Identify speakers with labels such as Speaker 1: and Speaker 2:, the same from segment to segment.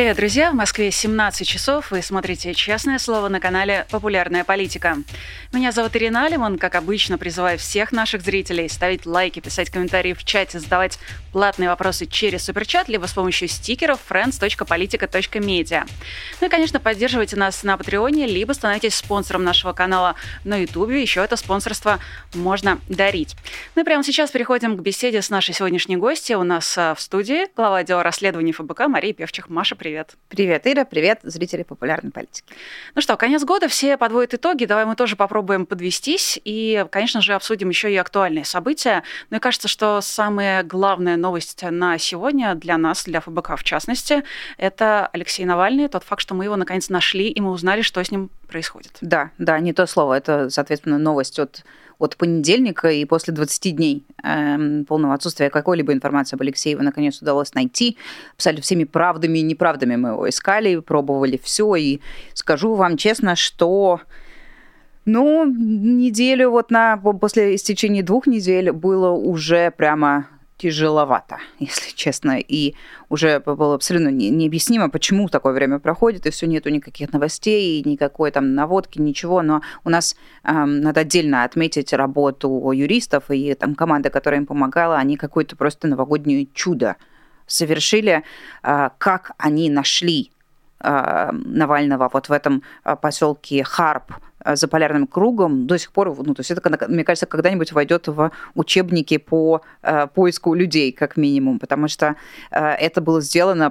Speaker 1: Привет, друзья! В Москве 17 часов. Вы смотрите «Честное слово» на канале «Популярная политика». Меня зовут Ирина Алиман. Как обычно, призываю всех наших зрителей ставить лайки, писать комментарии в чате, задавать платные вопросы через суперчат, либо с помощью стикеров friends.politica.media. Ну и, конечно, поддерживайте нас на Патреоне, либо становитесь спонсором нашего канала на Ютубе. Еще это спонсорство можно дарить. Ну и прямо сейчас переходим к беседе с нашей сегодняшней гостьей. У нас а, в студии глава отдела расследований ФБК Мария Певчих. Маша, привет.
Speaker 2: Привет, Ира, привет, зрители популярной политики.
Speaker 1: Ну что, конец года, все подводят итоги, давай мы тоже попробуем подвестись и, конечно же, обсудим еще и актуальные события. Но мне кажется, что самая главная новость на сегодня для нас, для ФБК в частности, это Алексей Навальный, тот факт, что мы его наконец нашли, и мы узнали, что с ним происходит.
Speaker 2: Да, да, не то слово, это, соответственно, новость от от понедельника и после 20 дней э, полного отсутствия какой-либо информации об Алексееве наконец удалось найти. Абсолютно всеми правдами и неправдами мы его искали, пробовали все. И скажу вам честно, что ну, неделю вот на, после истечения двух недель было уже прямо тяжеловато, если честно. И уже было абсолютно необъяснимо, почему такое время проходит, и все нету никаких новостей, никакой там наводки, ничего. Но у нас э, надо отдельно отметить работу юристов и там команды, которая им помогала, они какое-то просто новогоднее чудо совершили, э, как они нашли э, Навального вот в этом э, поселке Харп, за полярным кругом до сих пор, ну, то есть это, мне кажется, когда-нибудь войдет в учебники по э, поиску людей, как минимум, потому что э, это было сделано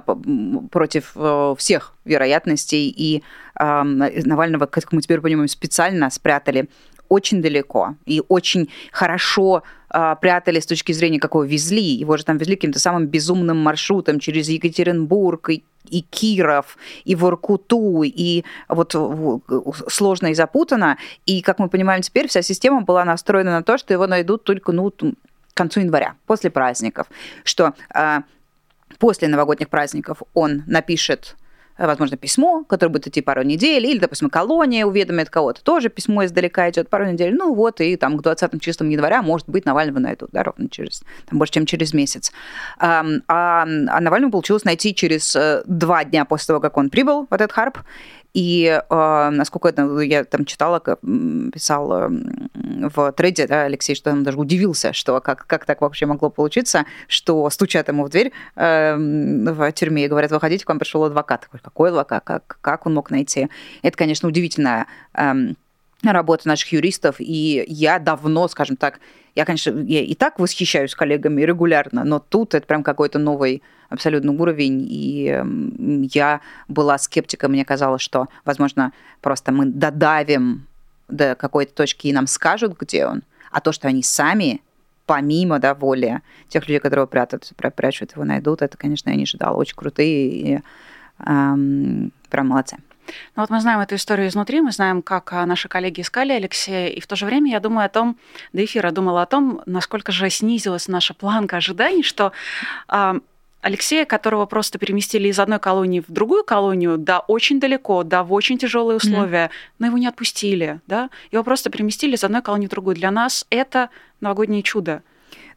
Speaker 2: против э, всех вероятностей, и э, Навального, как мы теперь понимаем, специально спрятали очень далеко и очень хорошо э, прятали с точки зрения, какого везли. Его же там везли каким-то самым безумным маршрутом через Екатеринбург и и Киров, и Воркуту, и вот сложно и запутано. И, как мы понимаем теперь, вся система была настроена на то, что его найдут только ну, к концу января, после праздников. Что э, после новогодних праздников он напишет возможно, письмо, которое будет идти пару недель, или, допустим, колония уведомит кого-то, тоже письмо издалека идет пару недель, ну вот, и там к 20 числам января, может быть, Навального найдут, да, ровно через, там, больше, чем через месяц. А, а, а Навального получилось найти через э, два дня после того, как он прибыл в этот Харп, и э, насколько это, я там читала, писал э, в трейде, да, Алексей, что он даже удивился, что как, как так вообще могло получиться, что стучат ему в дверь э, в тюрьме и говорят, выходите, к вам пришел адвокат. Какой адвокат? Как, как он мог найти? Это, конечно, удивительная э, работа наших юристов, и я давно, скажем так, я, конечно, я и так восхищаюсь коллегами регулярно, но тут это прям какой-то новый абсолютно уровень, и я была скептиком, мне казалось, что, возможно, просто мы додавим до какой-то точки и нам скажут, где он, а то, что они сами помимо да, воли тех людей, которые прятают, прячут его, найдут, это, конечно, я не ожидала. Очень крутые и эм, прям молодцы.
Speaker 1: Ну вот мы знаем эту историю изнутри, мы знаем, как а, наши коллеги искали Алексея, и в то же время я думаю о том, до эфира думала о том, насколько же снизилась наша планка ожиданий, что э, Алексея, которого просто переместили из одной колонии в другую колонию, да, очень далеко, да, в очень тяжелые условия, mm. но его не отпустили, да, его просто переместили из одной колонии в другую. Для нас это новогоднее чудо.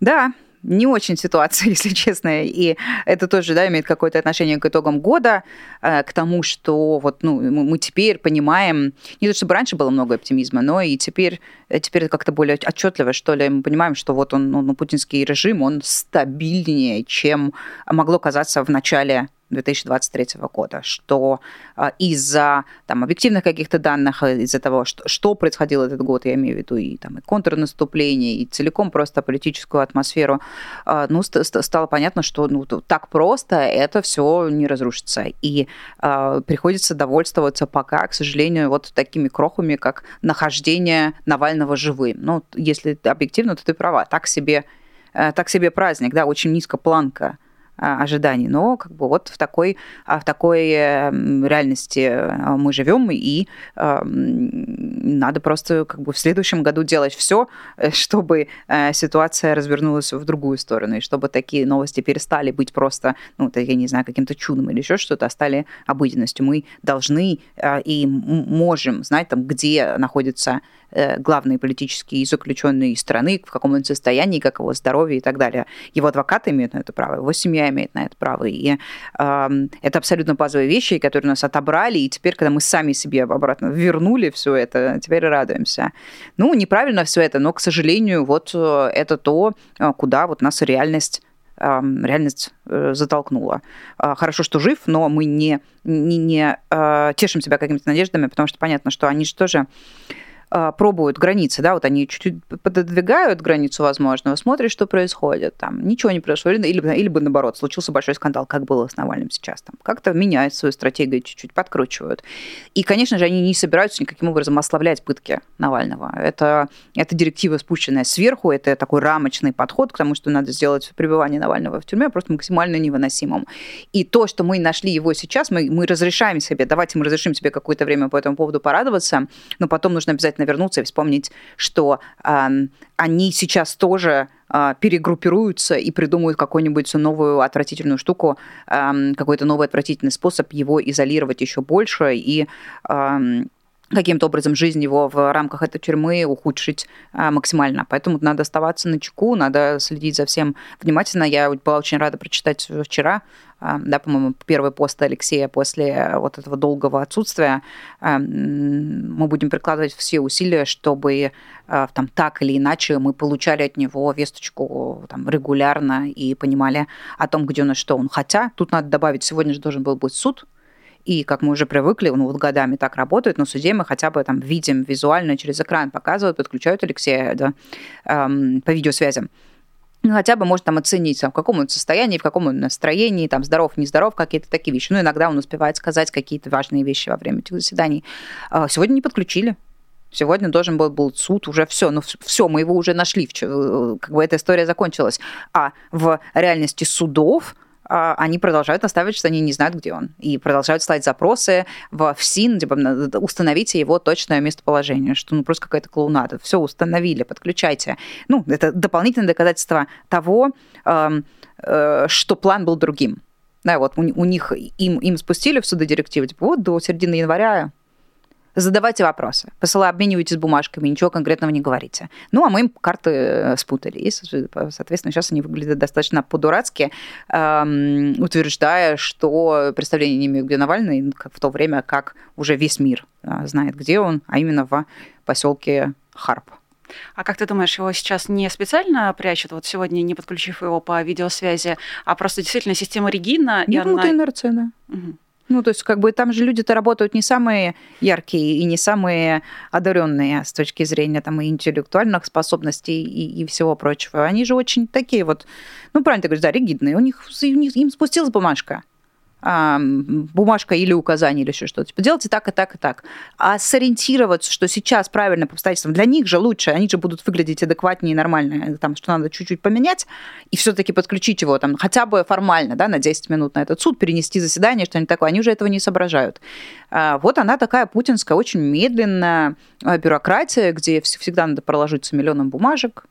Speaker 2: Да, не очень ситуация, если честно, и это тоже да, имеет какое-то отношение к итогам года, э, к тому, что вот, ну, мы теперь понимаем, не то чтобы раньше было много оптимизма, но и теперь, э, теперь это как-то более отчетливо, что ли, мы понимаем, что вот он, ну, ну, путинский режим, он стабильнее, чем могло казаться в начале 2023 года, что а, из-за там, объективных каких-то данных, э, из-за того, что, что происходило этот год, я имею в виду и, там, и контрнаступление, и целиком просто политическую атмосферу, а, ну, стало понятно, что ну, так просто это все не разрушится. И э, приходится довольствоваться пока, к сожалению, вот такими крохами, как нахождение Навального живым. Ну, если объективно, то ты права, так себе, э, так себе праздник, да, очень низко планка ожиданий. Но как бы вот в такой, а, в такой эм, реальности а, мы живем, и надо просто как бы в следующем году делать все, э, чтобы э, ситуация развернулась в другую сторону, и чтобы такие новости перестали быть просто, ну, я не знаю, каким-то чудом или еще что-то, а стали обыденностью. Мы должны и можем знать, там, где находится Э, главные политические заключенные страны, в каком он состоянии, как его здоровье и так далее. Его адвокаты имеют на это право, его семья имеет на это право. И э, это абсолютно базовые вещи, которые нас отобрали, и теперь, когда мы сами себе обратно вернули все это, теперь радуемся. Ну, неправильно все это, но, к сожалению, вот э, это то, э, куда вот нас реальность реальность затолкнула. Хорошо, что жив, но мы не, не, не тешим себя какими-то надеждами, потому что понятно, что они же тоже пробуют границы, да, вот они чуть-чуть пододвигают границу возможного, смотрят, что происходит, там ничего не происходит, или, или бы наоборот, случился большой скандал, как было с Навальным сейчас, там как-то меняют свою стратегию, чуть-чуть подкручивают. И, конечно же, они не собираются никаким образом ослаблять пытки Навального. Это, это директива, спущенная сверху, это такой рамочный подход к тому, что надо сделать пребывание Навального в тюрьме просто максимально невыносимым. И то, что мы нашли его сейчас, мы, мы разрешаем себе, давайте мы разрешим себе какое-то время по этому поводу порадоваться, но потом нужно обязательно обязательно вернуться и вспомнить, что э, они сейчас тоже э, перегруппируются и придумают какую-нибудь новую отвратительную штуку, э, какой-то новый отвратительный способ его изолировать еще больше и э, каким-то образом жизнь его в рамках этой тюрьмы ухудшить а, максимально. Поэтому надо оставаться на чеку, надо следить за всем внимательно. Я была очень рада прочитать вчера, да, по-моему, первый пост Алексея после вот этого долгого отсутствия. А, мы будем прикладывать все усилия, чтобы там так или иначе мы получали от него весточку там, регулярно и понимали о том, где он и что он. Хотя тут надо добавить, сегодня же должен был быть суд, и, как мы уже привыкли, ну вот годами так работает, но суде мы хотя бы там видим визуально через экран, показывают, подключают Алексея да, эм, по видеосвязям. Ну, хотя бы может там оценить, там, в каком он состоянии, в каком он настроении, там, здоров, нездоров, какие-то такие вещи. Ну, иногда он успевает сказать какие-то важные вещи во время этих заседаний. А сегодня не подключили. Сегодня должен был, был суд, уже все, ну все, мы его уже нашли, как бы эта история закончилась. А в реальности судов они продолжают наставить, что они не знают, где он. И продолжают слать запросы в ФСИН, типа, установите его точное местоположение, что ну просто какая-то клоунада. Все установили, подключайте. Ну, это дополнительное доказательство того, эм, э, что план был другим. Да, вот у, у них им, им спустили в суды директивы, типа, вот до середины января задавайте вопросы, посылай, обменивайтесь бумажками, ничего конкретного не говорите. Ну, а мы им карты э, спутали. И, соответственно, сейчас они выглядят достаточно по-дурацки, эм, утверждая, что представление не имеют, где Навальный, как в то время, как уже весь мир э, знает, где он, а именно в поселке Харп.
Speaker 1: А как ты думаешь, его сейчас не специально прячут, вот сегодня не подключив его по видеосвязи, а просто действительно система Регина?
Speaker 2: Нет, ну, она... инерция, да. Угу. Ну, то есть, как бы там же люди-то работают не самые яркие и не самые одаренные с точки зрения там и интеллектуальных способностей и, и всего прочего. Они же очень такие вот, ну, правильно ты говоришь, да, ригидные. У них, у них им спустилась бумажка бумажка или указание или еще что-то. Типа, делайте так и так и так. А сориентироваться, что сейчас правильно по обстоятельствам, для них же лучше, они же будут выглядеть адекватнее и нормально, там, что надо чуть-чуть поменять, и все-таки подключить его там хотя бы формально, да, на 10 минут на этот суд, перенести заседание, что-нибудь такое. Они уже этого не соображают. А, вот она такая путинская, очень медленная а, бюрократия, где всегда надо проложиться миллионом бумажек,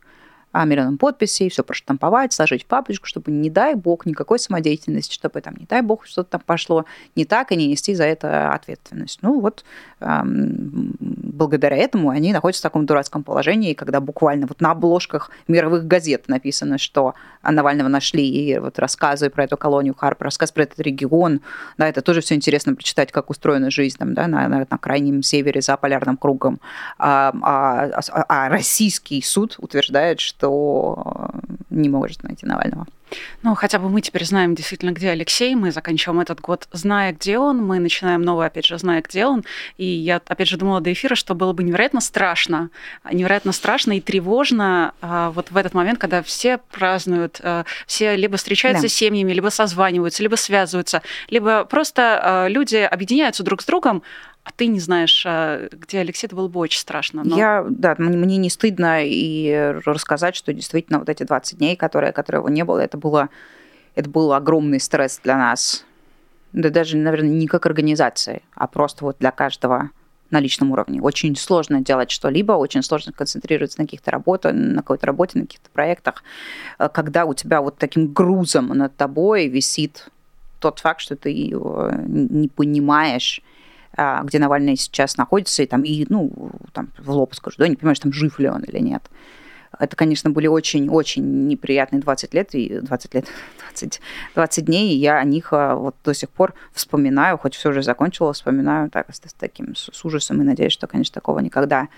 Speaker 2: миллионом подписей, все проштамповать, сложить в папочку, чтобы, не дай бог, никакой самодеятельности, чтобы там, не дай бог, что-то там пошло не так, и не нести за это ответственность. Ну вот, эм, благодаря этому они находятся в таком дурацком положении, когда буквально вот на обложках мировых газет написано, что Навального нашли, и вот рассказы про эту колонию Харп, рассказ про этот регион, да, это тоже все интересно прочитать, как устроена жизнь там, да, на, на, на крайнем севере за полярным кругом. А, а, а, а российский суд утверждает, что что не может найти Навального.
Speaker 1: Ну, хотя бы мы теперь знаем действительно, где Алексей. Мы заканчиваем этот год, зная, где он. Мы начинаем новый, опять же, зная, где он. И я, опять же, думала до эфира, что было бы невероятно страшно, невероятно страшно и тревожно а, вот в этот момент, когда все празднуют, а, все либо встречаются да. с семьями, либо созваниваются, либо связываются, либо просто а, люди объединяются друг с другом, а ты не знаешь, а, где Алексей, это было бы очень страшно.
Speaker 2: Но... Я, да, мне не стыдно и рассказать, что действительно вот эти 20 дней, которые, его не было, это было это был огромный стресс для нас. Да даже, наверное, не как организации, а просто вот для каждого на личном уровне. Очень сложно делать что-либо, очень сложно концентрироваться на каких-то работах, на какой-то работе, на каких-то проектах, э, когда у тебя вот таким грузом над тобой висит тот факт, что ты не понимаешь, а, где Навальный сейчас находится, и там, и, ну, там, в лоб скажу, да, не понимаешь, там, жив ли он или нет. Это, конечно, были очень-очень неприятные 20 лет, и 20 лет, 20, 20 дней, и я о них а, вот до сих пор вспоминаю, хоть все уже закончилось, вспоминаю так, с, с таким с ужасом, и надеюсь, что, конечно, такого никогда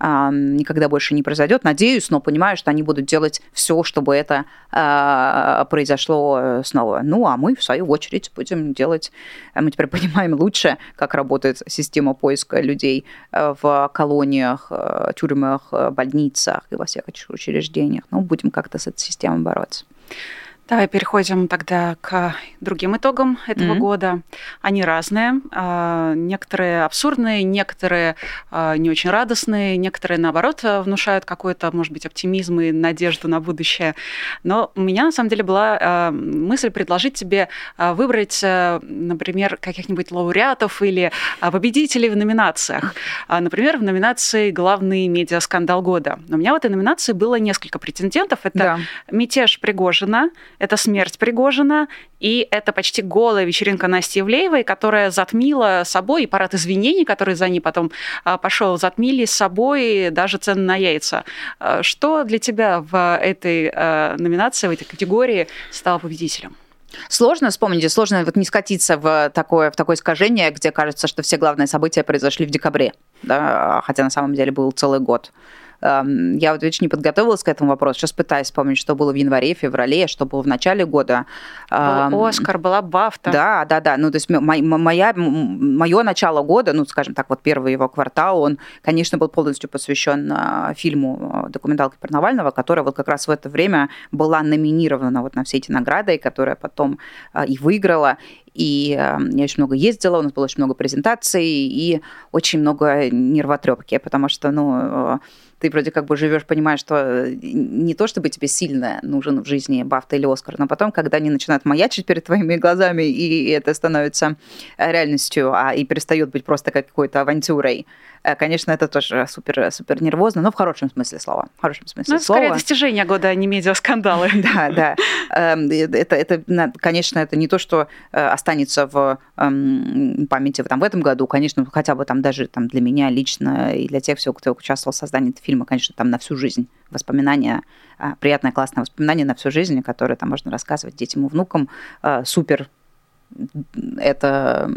Speaker 2: никогда больше не произойдет. Надеюсь, но понимаю, что они будут делать все, чтобы это а, произошло э, снова. Ну, а мы, в свою очередь, будем делать... Э, мы теперь понимаем лучше, как работает система поиска людей э, в колониях, тюрьмах, больницах и во всех учреждениях. Ну, будем как-то с этой системой бороться.
Speaker 1: Давай переходим тогда к другим итогам этого mm-hmm. года. Они разные. А, некоторые абсурдные, некоторые а, не очень радостные, некоторые, наоборот, внушают какой-то, может быть, оптимизм и надежду на будущее. Но у меня, на самом деле, была а, мысль предложить тебе выбрать, например, каких-нибудь лауреатов или победителей в номинациях. Например, в номинации «Главный медиаскандал года». У меня в этой номинации было несколько претендентов. Это да. мятеж Пригожина, это смерть Пригожина, и это почти голая вечеринка Насти Ивлеевой, которая затмила собой, и парад извинений, который за ней потом а, пошел, затмили собой даже цены на яйца. А, что для тебя в этой а, номинации, в этой категории стало победителем?
Speaker 2: Сложно вспомнить, сложно вот не скатиться в такое, в такое искажение, где кажется, что все главные события произошли в декабре, да, хотя на самом деле был целый год. Я вот, видишь, не подготовилась к этому вопросу. Сейчас пытаюсь вспомнить, что было в январе, феврале, что было в начале года.
Speaker 1: Был Оскар, была Бафта.
Speaker 2: Да, да, да. Ну, то есть моя, мое начало года, ну, скажем так, вот первый его квартал, он, конечно, был полностью посвящен а, фильму а, документалки про Навального, которая вот как раз в это время была номинирована вот на все эти награды, и которая потом а, и выиграла. И я очень много ездила, у нас было очень много презентаций и очень много нервотрепки, потому что, ну, ты вроде как бы живешь, понимаешь, что э, не то чтобы тебе сильно нужен в жизни Бафта или Оскар, но потом, когда они начинают маячить перед твоими глазами, и это становится э, реальностью, а и перестает быть просто какой-то авантюрой, Э, конечно, это тоже супер, супер нервозно, но в хорошем смысле слова. В хорошем смысле
Speaker 1: ну,
Speaker 2: слова.
Speaker 1: скорее достижение года, а не медиаскандалы.
Speaker 2: Да, да. Эм, это, это, конечно, это не то, что останется в эм, памяти там, в этом году. Конечно, хотя бы там даже там, для меня лично и для тех, кто участвовал в создании этого фильма, конечно, там на всю жизнь воспоминания, а, приятное, классное воспоминание на всю жизнь, которое там можно рассказывать детям и внукам. Э, супер. Это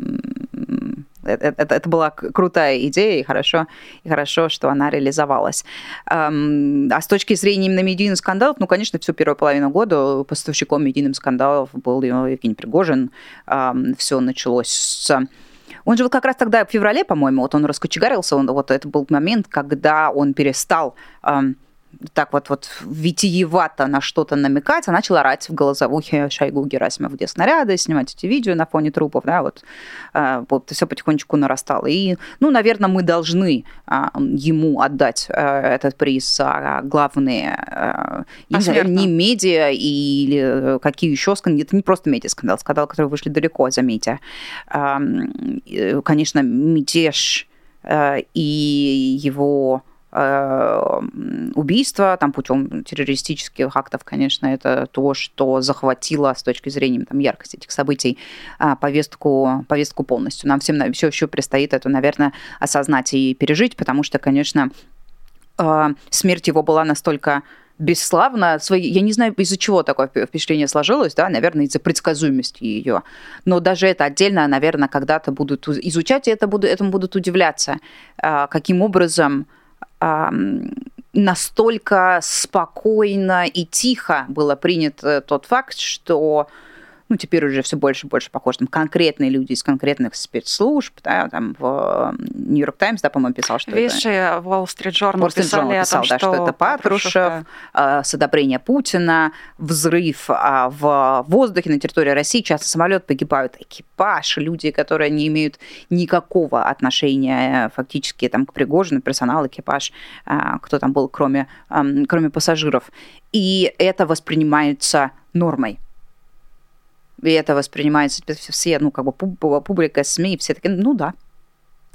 Speaker 2: это, это, это была крутая идея, и хорошо, и хорошо, что она реализовалась. А с точки зрения именно медийных скандалов, ну, конечно, всю первую половину года поставщиком медийных скандалов был Евгений Пригожин. Все началось с он же вот как раз тогда в феврале, по-моему, вот он раскочегарился, он, вот это был момент, когда он перестал так вот, вот витиевато на что-то намекать, а начал орать в голосовухе Шойгу Герасимов, где снаряды, снимать эти видео на фоне трупов, да, вот, э, вот все потихонечку нарастало. И, ну, наверное, мы должны а, ему отдать э, этот приз за главные, э, не, знаю, не медиа или какие еще скандалы, это не просто медиа-скандал, скандал, которые вышли далеко за медиа. Конечно, мятеж и его убийства там, путем террористических актов, конечно, это то, что захватило с точки зрения там, яркости этих событий а, повестку, повестку полностью. Нам всем все еще предстоит это, наверное, осознать и пережить, потому что, конечно, э, смерть его была настолько бесславно. Я не знаю, из-за чего такое впечатление сложилось, да, наверное, из-за предсказуемости ее. Но даже это отдельно, наверное, когда-то будут изучать, и это будут, этому будут удивляться, а, каким образом настолько спокойно и тихо было принят э, тот факт, что ну, теперь уже все больше и больше похоже, там, конкретные люди из конкретных спецслужб, да, там, в Нью-Йорк Таймс, да, по-моему, писал, что
Speaker 1: Видишь,
Speaker 2: это...
Speaker 1: Wall Street Journal Wall Street писали
Speaker 2: писал,
Speaker 1: о том,
Speaker 2: да, что, что это Патрушев, Патрушев да. с одобрения Путина, взрыв а, в воздухе на территории России, часто самолет погибают, экипаж, люди, которые не имеют никакого отношения фактически там, к Пригожину, персонал, экипаж, кто там был, кроме, кроме пассажиров. И это воспринимается нормой и это воспринимается все, ну, как бы публика, СМИ, все такие, ну да,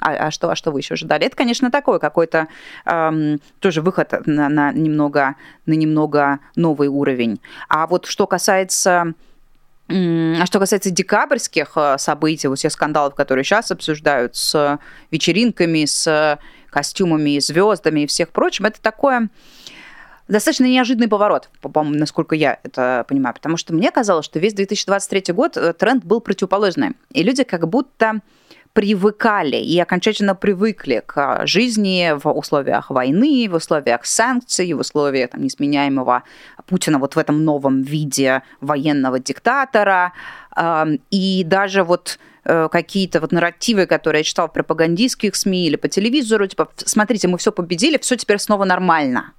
Speaker 2: а, а, что, а что вы еще ожидали? Это, конечно, такой какой-то эм, тоже выход на, на, немного, на немного новый уровень. А вот что касается а что касается декабрьских э, событий, вот всех скандалов, которые сейчас обсуждают с вечеринками, с костюмами, звездами и всех прочим, это такое достаточно неожиданный поворот, по-моему, насколько я это понимаю, потому что мне казалось, что весь 2023 год э, тренд был противоположный, и люди как будто привыкали и окончательно привыкли к жизни в условиях войны, в условиях санкций, в условиях там, несменяемого Путина вот в этом новом виде военного диктатора. И даже вот э, какие-то вот нарративы, которые я читал в пропагандистских СМИ или по телевизору, типа, смотрите, мы все победили, все теперь снова нормально.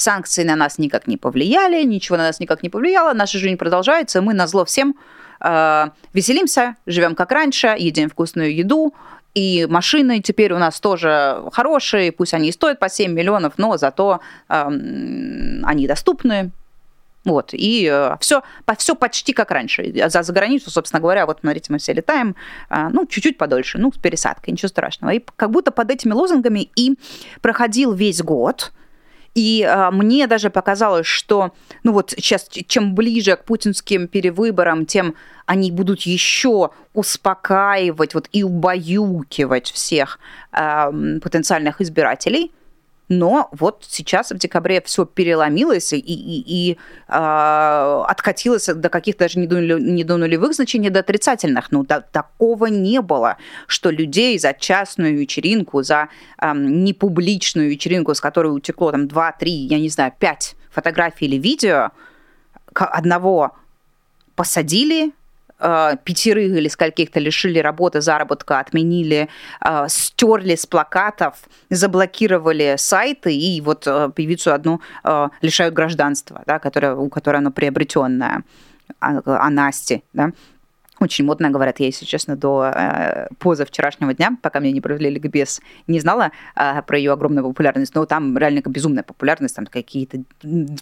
Speaker 2: Санкции на нас никак не повлияли, ничего на нас никак не повлияло, наша жизнь продолжается, мы на зло всем э, веселимся, живем как раньше, едим вкусную еду, и машины теперь у нас тоже хорошие, пусть они и стоят по 7 миллионов, но зато э, они доступны. Вот, и э, все, все почти как раньше. За, за границу, собственно говоря, вот смотрите, мы все летаем, э, ну, чуть-чуть подольше, ну, с пересадкой, ничего страшного. И как будто под этими лозунгами и проходил весь год, и а, мне даже показалось, что, ну вот сейчас, чем ближе к путинским перевыборам, тем они будут еще успокаивать вот, и убаюкивать всех а, потенциальных избирателей. Но вот сейчас в декабре все переломилось и, и, и э, откатилось до каких-то даже не до, не до нулевых значений, до отрицательных. Ну, да, такого не было, что людей за частную вечеринку, за э, непубличную вечеринку, с которой утекло там 2, 3, я не знаю, 5 фотографий или видео, одного посадили, Э, пятерых или скольких-то лишили работы, заработка, отменили, э, стерли с плакатов, заблокировали сайты, и вот э, певицу одну лишают гражданства, да, которая, у которой оно приобретенное, а, а Насти, да, очень модно, говорят, я, если честно, до э, позавчерашнего дня, пока меня не провели ликбез, не знала э, про ее огромную популярность, но там реально безумная популярность, там какие-то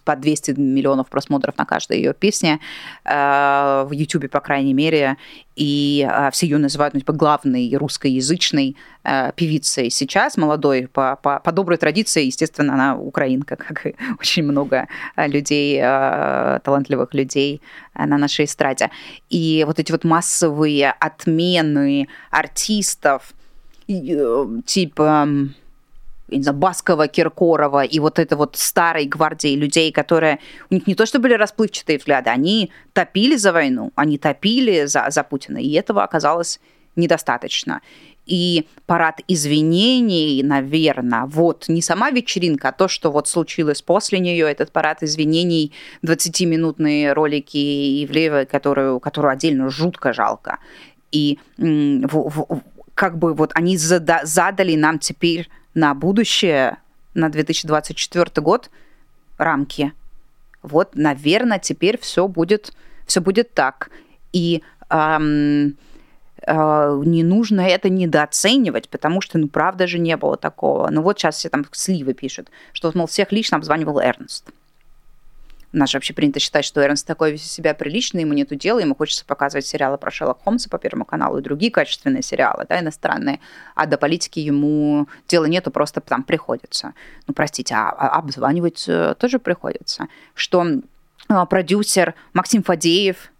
Speaker 2: по 200 миллионов просмотров на каждой ее песне э, в YouTube, по крайней мере, и э, все ее называют ну, типа, главной русскоязычной э, певицей сейчас, молодой, по, по, по доброй традиции, естественно, она украинка, как и очень много э, людей, э, талантливых людей э, на нашей эстраде. И вот эти вот массовые отмены артистов, э, типа не знаю, Баскова, Киркорова и вот это вот старой гвардии людей, которые... У них не то, что были расплывчатые взгляды, они топили за войну, они топили за, за Путина, и этого оказалось недостаточно. И парад извинений, наверное, вот не сама вечеринка, а то, что вот случилось после нее, этот парад извинений, 20-минутные ролики Ивлеевой, которую, которую отдельно жутко жалко. И в, в, как бы вот они зада, задали нам теперь на будущее, на 2024 год рамки. Вот, наверное, теперь все будет, все будет так. И эм, э, не нужно это недооценивать, потому что, ну, правда же не было такого. Ну, вот сейчас все там сливы пишут, что, мол, всех лично обзванивал Эрнст. Нас же вообще принято считать, что Эрнст такой весь себя приличный, ему нету дела, ему хочется показывать сериалы про Шерлока Холмса по Первому каналу и другие качественные сериалы, да, иностранные. А до политики ему дела нету, просто там приходится. Ну, простите, а, а обзванивать э, тоже приходится. Что а, продюсер Максим Фадеев,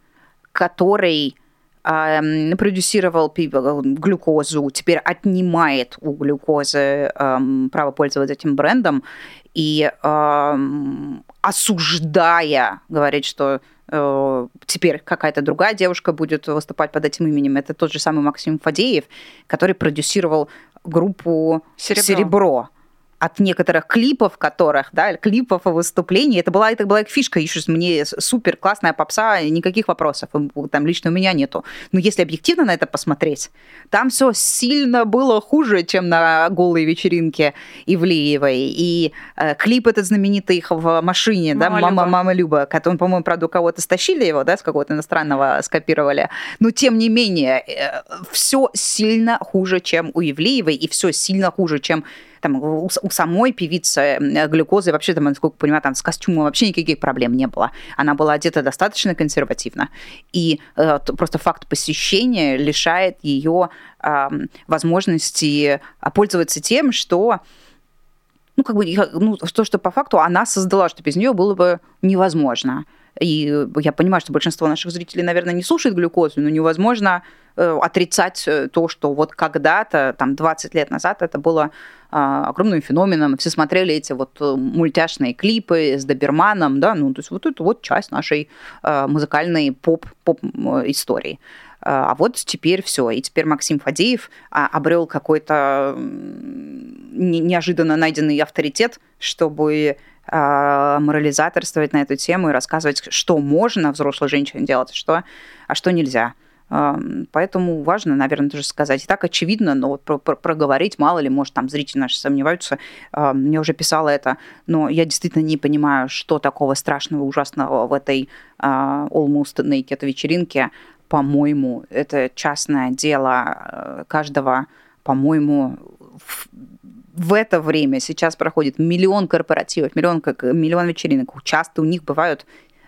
Speaker 2: который продюсировал глюкозу, теперь отнимает у глюкозы эм, право пользоваться этим брендом и осуждая, говорит, что э, теперь какая-то другая девушка будет выступать под этим именем. Это тот же самый Максим Фадеев, который продюсировал группу «Серебро». «Серебро» от некоторых клипов которых, да, клипов и выступлений, это была, это была их фишка, еще мне супер классная попса, никаких вопросов, там лично у меня нету. Но если объективно на это посмотреть, там все сильно было хуже, чем на голой вечеринке Ивлеевой. И э, клип этот знаменитый их в машине, мама да, мама, Люба. мама Люба, который, по-моему, правда, у кого-то стащили его, да, с какого-то иностранного скопировали. Но тем не менее, э, все сильно хуже, чем у Ивлеевой, и все сильно хуже, чем там у, у самой певицы глюкозы вообще, там, насколько я понимаю, там с костюмом вообще никаких проблем не было. Она была одета достаточно консервативно. И э, просто факт посещения лишает ее э, возможности пользоваться тем, что ну, как бы, ну, то, что по факту она создала, что без нее было бы невозможно. И я понимаю, что большинство наших зрителей, наверное, не слушает глюкозу, но невозможно э, отрицать э, то, что вот когда-то, там, 20 лет назад это было а, огромным феноменом. Все смотрели эти вот э, мультяшные клипы с Доберманом, да, ну, то есть вот это вот часть нашей музыкальной поп-истории. А вот теперь все. И теперь Максим Фадеев а, обрел какой-то неожиданно найденный авторитет, чтобы а, морализаторствовать на эту тему и рассказывать, что можно взрослой женщине делать, что, а что нельзя. Поэтому важно, наверное, тоже сказать. И так очевидно, но про про проговорить, мало ли, может, там зрители наши сомневаются. Мне уже писала это, но я действительно не понимаю, что такого страшного, ужасного в этой Almost Naked вечеринке по-моему, это частное дело э, каждого, по-моему, в, в это время сейчас проходит миллион корпоративов, миллион, как, миллион вечеринок. Часто у них бывают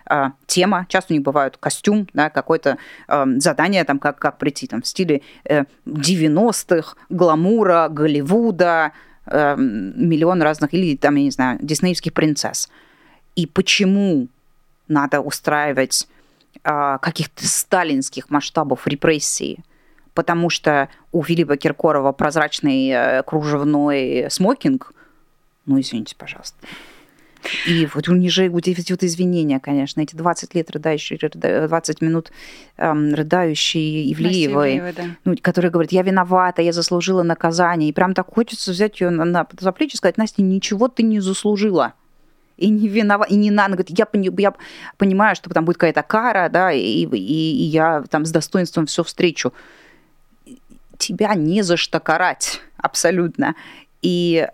Speaker 2: э, тема, часто у них бывают костюм, да, какое-то э, задание, там, как, как прийти там, в стиле э, 90-х, гламура, Голливуда, э, миллион разных, или там, я не знаю, диснеевских принцесс. И почему надо устраивать а, каких-то сталинских масштабов репрессии, потому что у Филиппа Киркорова прозрачный э, кружевной смокинг, ну, извините, пожалуйста. И вот у них же вот извинения, конечно, эти 20 лет рыдающие, 20 минут эм, рыдающие Ивлеевой, да. ну, которая говорит, я виновата, я заслужила наказание. И прям так хочется взять ее на, на, за плечи и сказать, Настя, ничего ты не заслужила и не виноват, и не надо. Говорит, я, я понимаю, что там будет какая-то кара, да, и, и, и я там с достоинством все встречу. Тебя не за что карать, абсолютно. И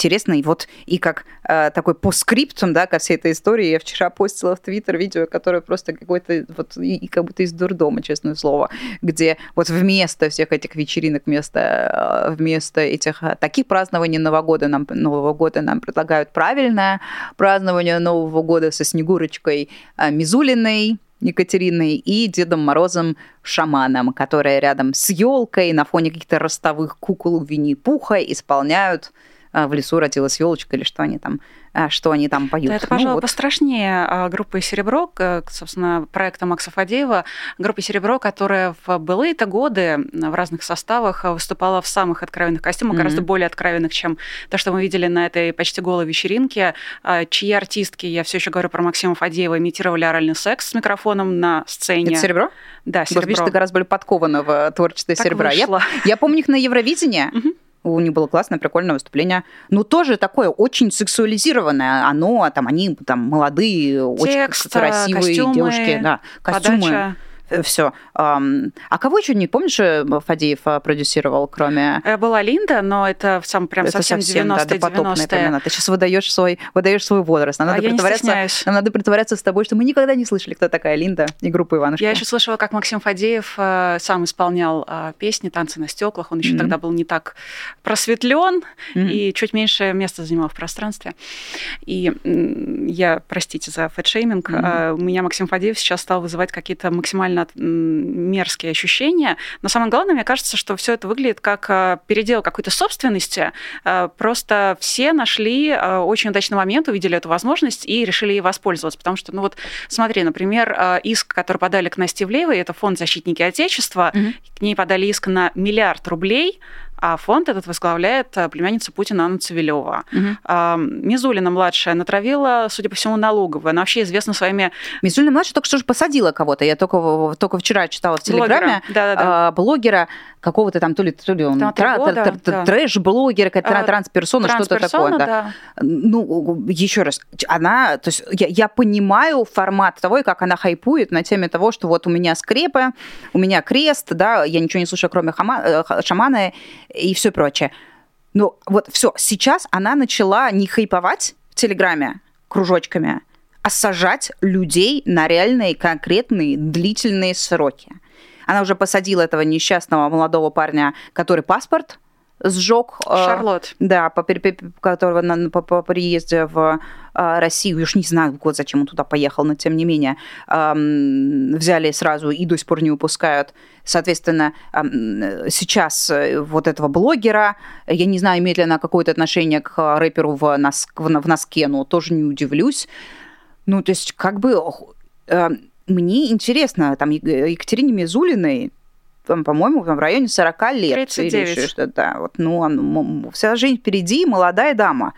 Speaker 2: интересно, и вот и как э, такой по скриптум, да, ко всей этой истории, я вчера постила в Твиттер видео, которое просто какое-то вот и, и как будто из дурдома, честное слово, где вот вместо всех этих вечеринок, вместо, э, вместо этих э, таких празднований Нового года нам, Нового года нам предлагают правильное празднование Нового года со Снегурочкой Мизулиной, Екатериной и Дедом Морозом шаманом, которые рядом с елкой на фоне каких-то ростовых кукол Винни-Пуха исполняют в лесу родилась елочка или что они там, а, что они там поют.
Speaker 1: Да, это, пожалуй, ну, вот. пострашнее а, группы «Серебро», собственно, проекта Макса Фадеева, группа «Серебро», которая в былые-то годы в разных составах выступала в самых откровенных костюмах, mm-hmm. гораздо более откровенных, чем то, что мы видели на этой почти голой вечеринке, чьи артистки, я все еще говорю про Максима Фадеева, имитировали оральный секс с микрофоном на сцене.
Speaker 2: Это «Серебро»?
Speaker 1: Да, «Серебро».
Speaker 2: Видишь, ты гораздо более подкована в творчестве так «Серебра». Я, я помню их на Евровидении. Mm-hmm у них было классное, прикольное выступление. Но тоже такое очень сексуализированное. Оно, там, они там молодые,
Speaker 1: Текст,
Speaker 2: очень красивые
Speaker 1: костюмы,
Speaker 2: девушки. Да, костюмы.
Speaker 1: Подача.
Speaker 2: Э, Все. А кого еще не помнишь, э, Фадеев э, продюсировал, кроме...
Speaker 1: Была Линда, но это сам прям это совсем, совсем 90-е, да, 90
Speaker 2: Ты сейчас выдаешь свой, выдаешь свой возраст. Нам, а надо притворяться, нам надо притворяться с тобой, что мы никогда не слышали, кто такая Линда и группа Иванушки.
Speaker 1: Я еще слышала, как Максим Фадеев сам исполнял песни «Танцы на стеклах». Он еще mm-hmm. тогда был не так просветлен mm-hmm. и чуть меньше места занимал в пространстве. И я, простите за фэтшейминг, mm-hmm. у меня Максим Фадеев сейчас стал вызывать какие-то максимально мерзкие ощущения. Но самое главное, мне кажется, что все это выглядит как э, передел какой-то собственности. Э, просто все нашли э, очень удачный момент, увидели эту возможность и решили ей воспользоваться. Потому что, ну вот, смотри, например, иск, который подали к Насте Ивлеевой, это фонд «Защитники Отечества», mm-hmm. к ней подали иск на миллиард рублей, а фонд этот возглавляет э, племянница Путина Анна Цивилева. Угу. Мизулина младшая натравила, судя по всему, налоговая. Она вообще известна своими...
Speaker 2: Мизулина младшая только что же посадила кого-то. Я только, только вчера читала в Телеграме. Блогера, да, да, да. блогера какого-то там, то ли, то ли он тра- года, тр- да. трэш-блогер, а, трансперсона, что-то такое. Да. да. Ну, еще раз, она, то есть я, я понимаю формат того, и как она хайпует на теме того, что вот у меня скрепы, у меня крест, да, я ничего не слушаю, кроме хама, э, шамана и все прочее. Но вот все, сейчас она начала не хайповать в Телеграме кружочками, а сажать людей на реальные, конкретные, длительные сроки. Она уже посадила этого несчастного молодого парня, который паспорт сжег.
Speaker 1: Шарлот.
Speaker 2: Да, по, которого на, по, по приезде в Россию, я уж не знаю, год, зачем он туда поехал, но тем не менее, взяли сразу и до сих пор не упускают. Соответственно, сейчас э, вот этого блогера, я не знаю, имеет ли она какое-то отношение к рэперу в, нос, в, в носке, но тоже не удивлюсь. Ну, то есть, как бы мне интересно, там Екатерине Мизулиной, по-моему, в районе 40 лет.
Speaker 1: 39. Или
Speaker 2: что-то, да. Вот, ну, вся жизнь впереди, молодая дама.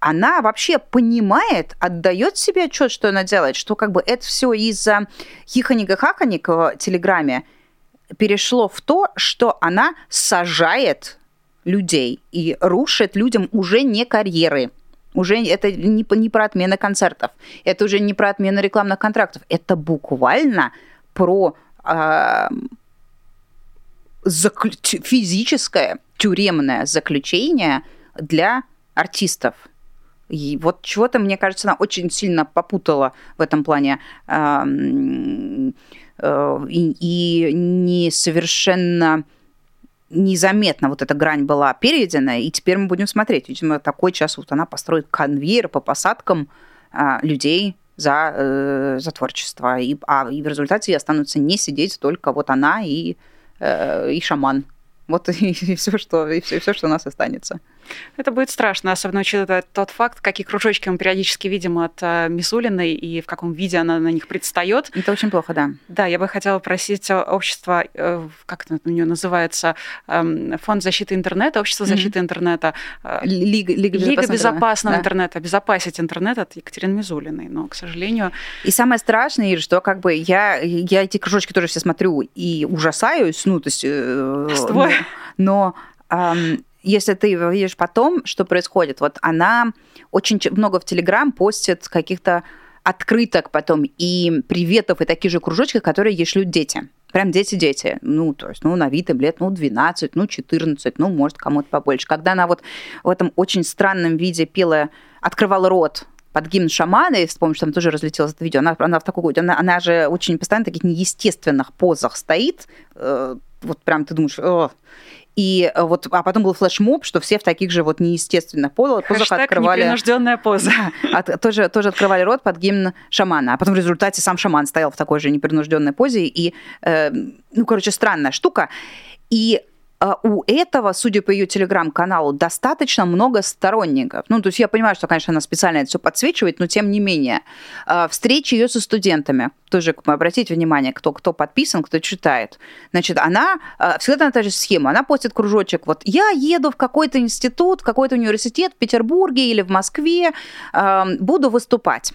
Speaker 2: Она вообще понимает, отдает себе отчет, что она делает, что как бы это все из-за хихоника-хахоника в Телеграме перешло в то, что она сажает людей и рушит людям уже не карьеры, уже это не, не про отмены концертов, это уже не про отмену рекламных контрактов, это буквально про э, заклю... физическое тюремное заключение для артистов. И вот чего-то, мне кажется, она очень сильно попутала в этом плане э, э, и, и не совершенно незаметно вот эта грань была перейдена, и теперь мы будем смотреть. Видимо, такой час вот она построит конвейер по посадкам а, людей за, э, за творчество. И, а и в результате останутся не сидеть только вот она и, э, и шаман. Вот и, и все, что, и все, и все, что у нас останется.
Speaker 1: Это будет страшно, особенно учитывая тот факт, какие кружочки мы периодически видим от э, Мисулиной и в каком виде она на них предстает.
Speaker 2: Это очень плохо, да.
Speaker 1: Да, я бы хотела просить общество, э, как это у нее называется, эм, Фонд защиты интернета, Общество защиты mm-hmm. интернета,
Speaker 2: э, Лига, Лига,
Speaker 1: Лига безопасного да. интернета, обезопасить интернет от Екатерины Мизулиной. Но, к сожалению...
Speaker 2: И самое страшное, что как бы я, я эти кружочки тоже все смотрю и ужасаюсь, ну, то есть... Э, но, но если ты видишь потом, что происходит, вот она очень много в Телеграм постит каких-то открыток потом и приветов, и такие же кружочки, которые ей шлют дети. Прям дети-дети. Ну, то есть, ну, на вид им лет, ну, 12, ну, 14, ну, может, кому-то побольше. Когда она вот в этом очень странном виде пела, открывала рот под гимн шамана, и вспомнишь, там тоже разлетелось это видео, она, она в такой, она, она же очень постоянно в таких неестественных позах стоит, э, вот прям ты думаешь, О! И э, вот, а потом был флешмоб, что все в таких же вот неестественных позах
Speaker 1: Хэштег открывали... непринужденная поза.
Speaker 2: От, тоже, тоже открывали рот под гимн шамана. А потом в результате сам шаман стоял в такой же непринужденной позе. И, э, ну, короче, странная штука. И у этого, судя по ее телеграм-каналу, достаточно много сторонников. Ну, то есть я понимаю, что, конечно, она специально это все подсвечивает, но тем не менее. А, встречи ее со студентами. Тоже обратите внимание, кто, кто подписан, кто читает. Значит, она а, всегда на та же схема. Она постит кружочек. Вот я еду в какой-то институт, в какой-то университет в Петербурге или в Москве, буду выступать.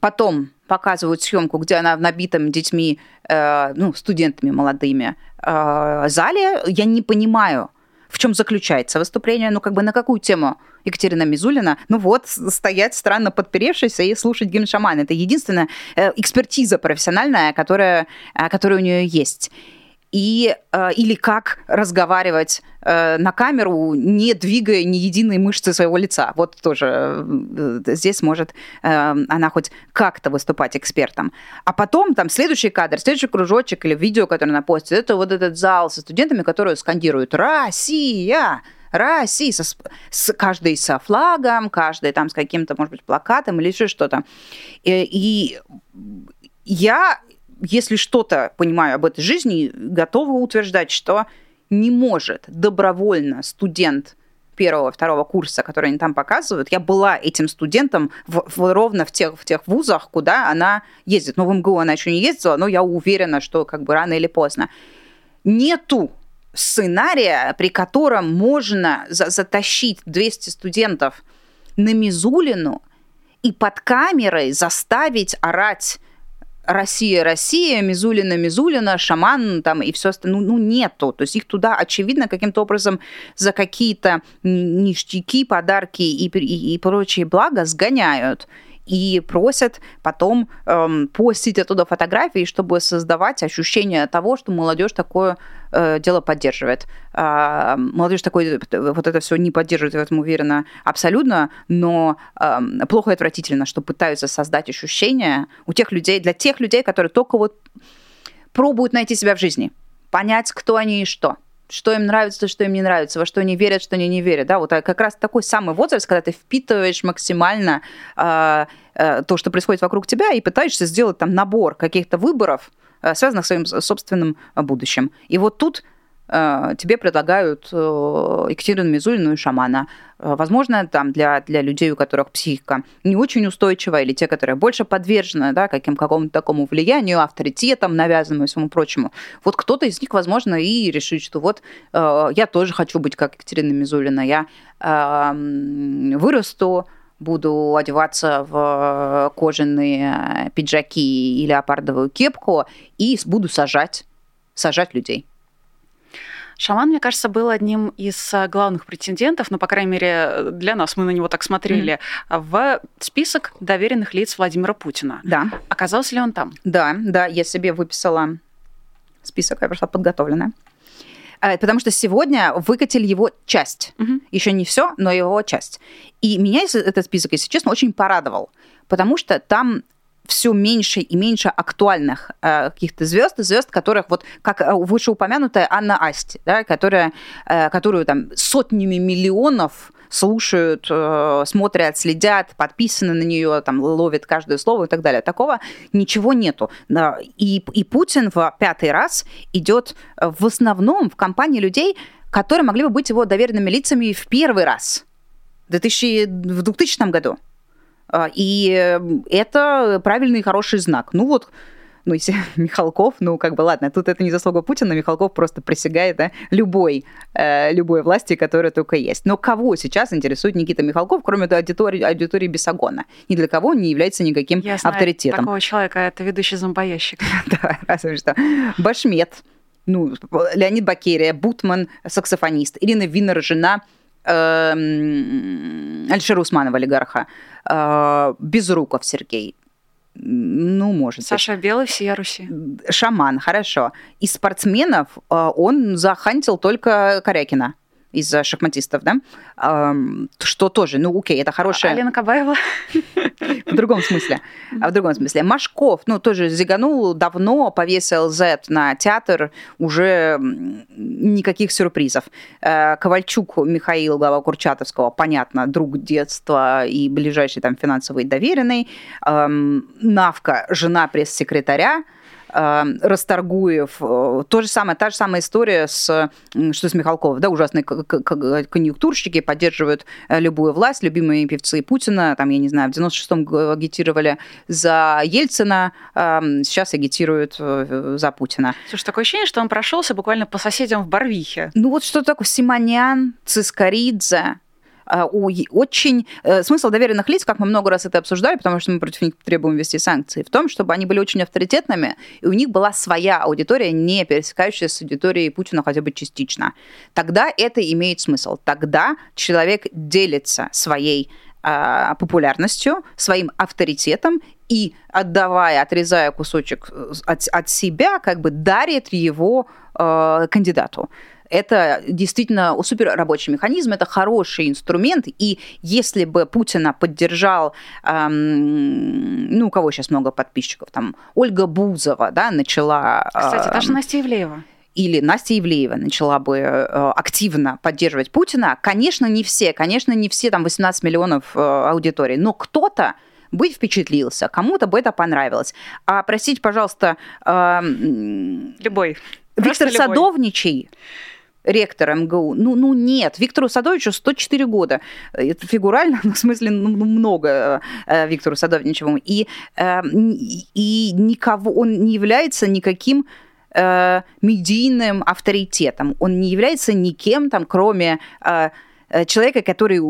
Speaker 2: Потом показывают съемку, где она в набитом детьми, э, ну, студентами молодыми э, зале. Я не понимаю, в чем заключается выступление, ну, как бы на какую тему Екатерина Мизулина, ну вот, стоять странно подперевшись и слушать гимн шамана. Это единственная э, экспертиза профессиональная, которая, э, которая у нее есть и, э, или как разговаривать э, на камеру, не двигая ни единой мышцы своего лица. Вот тоже э, здесь может она хоть как-то выступать экспертом. А потом там следующий кадр, следующий кружочек или видео, которое она постит, это вот этот зал со студентами, которые скандируют «Россия!» Россия, со, с, каждый со флагом, каждый там с каким-то, может быть, плакатом или еще что-то. И, и я если что-то понимаю об этой жизни, готова утверждать, что не может добровольно студент первого, второго курса, который они там показывают, я была этим студентом в, в, ровно в тех, в тех вузах, куда она ездит. Ну, в МГУ она еще не ездила, но я уверена, что как бы рано или поздно. Нету сценария, при котором можно за затащить 200 студентов на Мизулину и под камерой заставить орать Россия, Россия, Мизулина, Мизулина, Шаман там и все остальное, ну, ну нету. То есть их туда, очевидно, каким-то образом за какие-то ништяки, подарки и, и, и прочие блага сгоняют и просят потом эм, постить оттуда фотографии, чтобы создавать ощущение того, что молодежь такое э, дело поддерживает. Э, молодежь такое вот это все не поддерживает, в этом уверена абсолютно, но э, плохо и отвратительно, что пытаются создать ощущение у тех людей, для тех людей, которые только вот пробуют найти себя в жизни, понять, кто они и что. Что им нравится, что им не нравится, во что они верят, что они не верят. Да, вот как раз такой самый возраст, когда ты впитываешь максимально э, э, то, что происходит вокруг тебя, и пытаешься сделать там набор каких-то выборов, э, связанных с своим собственным будущим. И вот тут Э, тебе предлагают э, Екатерину Мизулину и шамана. Э, возможно, там для, для людей, у которых психика не очень устойчива, или те, которые больше подвержены да, каким, какому-то такому влиянию, авторитетам, навязанному и всему прочему. Вот кто-то из них, возможно, и решит, что вот я тоже хочу быть как Екатерина Мизулина, я вырасту, буду одеваться в кожаные пиджаки и леопардовую кепку и буду сажать, сажать людей.
Speaker 1: Шаман, мне кажется, был одним из а, главных претендентов, ну, по крайней мере, для нас, мы на него так смотрели, mm-hmm. в список доверенных лиц Владимира Путина.
Speaker 2: Да.
Speaker 1: Оказался ли он там?
Speaker 2: Да, да, я себе выписала список, я пришла подготовленная. Э, потому что сегодня выкатили его часть. Угу. Еще не все, но его часть. И меня этот список, если честно, очень порадовал. Потому что там все меньше и меньше актуальных э, каких-то звезд, звезд, которых вот как э, вышеупомянутая Анна Асти, да, которая, э, которую там сотнями миллионов слушают, э, смотрят, следят, подписаны на нее, там ловят каждое слово и так далее. Такого ничего нету. И, и Путин в пятый раз идет в основном в компании людей, которые могли бы быть его доверенными лицами в первый раз в 2000, в 2000 году. А, и эм, это правильный и хороший знак. Ну вот, ну, если Михалков, ну, как бы, ладно, тут это не заслуга Путина, Михалков просто присягает да, любой, э, любой власти, которая только есть. Но кого сейчас интересует Никита Михалков, кроме аудитории, аудитории Бесогона? Ни для кого не является никаким Я знаю авторитетом.
Speaker 1: такого человека, это ведущий зомбоящик.
Speaker 2: Да, разве что. Башмет, ну, Леонид Бакерия, Бутман, саксофонист, Ирина Винер, жена Альшера Усманова, олигарха, э, Безруков Сергей, ну, может
Speaker 1: Саша быть. Белый, всея Руси.
Speaker 2: Шаман, хорошо. Из спортсменов э, он захантил только Корякина из шахматистов, да, что тоже, ну, окей, это хорошая...
Speaker 1: Алина Кабаева?
Speaker 2: В другом смысле. А в другом смысле. Машков, ну, тоже зиганул давно, повесил Z на театр, уже никаких сюрпризов. Э, Ковальчук Михаил, глава Курчатовского, понятно, друг детства и ближайший там финансовый доверенный. Навка, жена пресс-секретаря, Расторгуев. Э, то же самое, та же самая история с, что с Михалковым. Да, ужасные конъюнктурщики поддерживают э, любую власть, любимые певцы Путина. Там, я не знаю, в 96-м агитировали за Ельцина, эм, сейчас агитируют э, за Путина.
Speaker 1: Слушай, такое ощущение, что он прошелся буквально по соседям в Барвихе.
Speaker 2: Ну вот что такое Симонян, Цискоридзе, очень... Э, смысл доверенных лиц, как мы много раз это обсуждали, потому что мы против них требуем ввести санкции, в том, чтобы они были очень авторитетными, и у них была своя аудитория, не пересекающаяся с аудиторией Путина хотя бы частично. Тогда это имеет смысл. Тогда человек делится своей а, популярностью, своим авторитетом и отдавая, отрезая кусочек э, от, от себя, как бы дарит его э, кандидату это действительно супер рабочий механизм, это хороший инструмент, и если бы Путина поддержал, эм, ну, у кого сейчас много подписчиков, там, Ольга Бузова, да, начала...
Speaker 1: Кстати, э, даже Настя Ивлеева
Speaker 2: или Настя Ивлеева начала бы э, активно поддерживать Путина, конечно, не все, конечно, не все, там 18 миллионов э, аудитории, но кто-то бы впечатлился, кому-то бы это понравилось. А простите, пожалуйста... Э,
Speaker 1: любой.
Speaker 2: Виктор Просто Садовничий любой ректор МГУ. Ну, ну нет, Виктору Садовичу 104 года. Это фигурально, ну, в смысле, ну, ну много э, Виктору Садовичеву. И, э, и никого, он не является никаким э, медийным авторитетом. Он не является никем там, кроме... Э, человека, который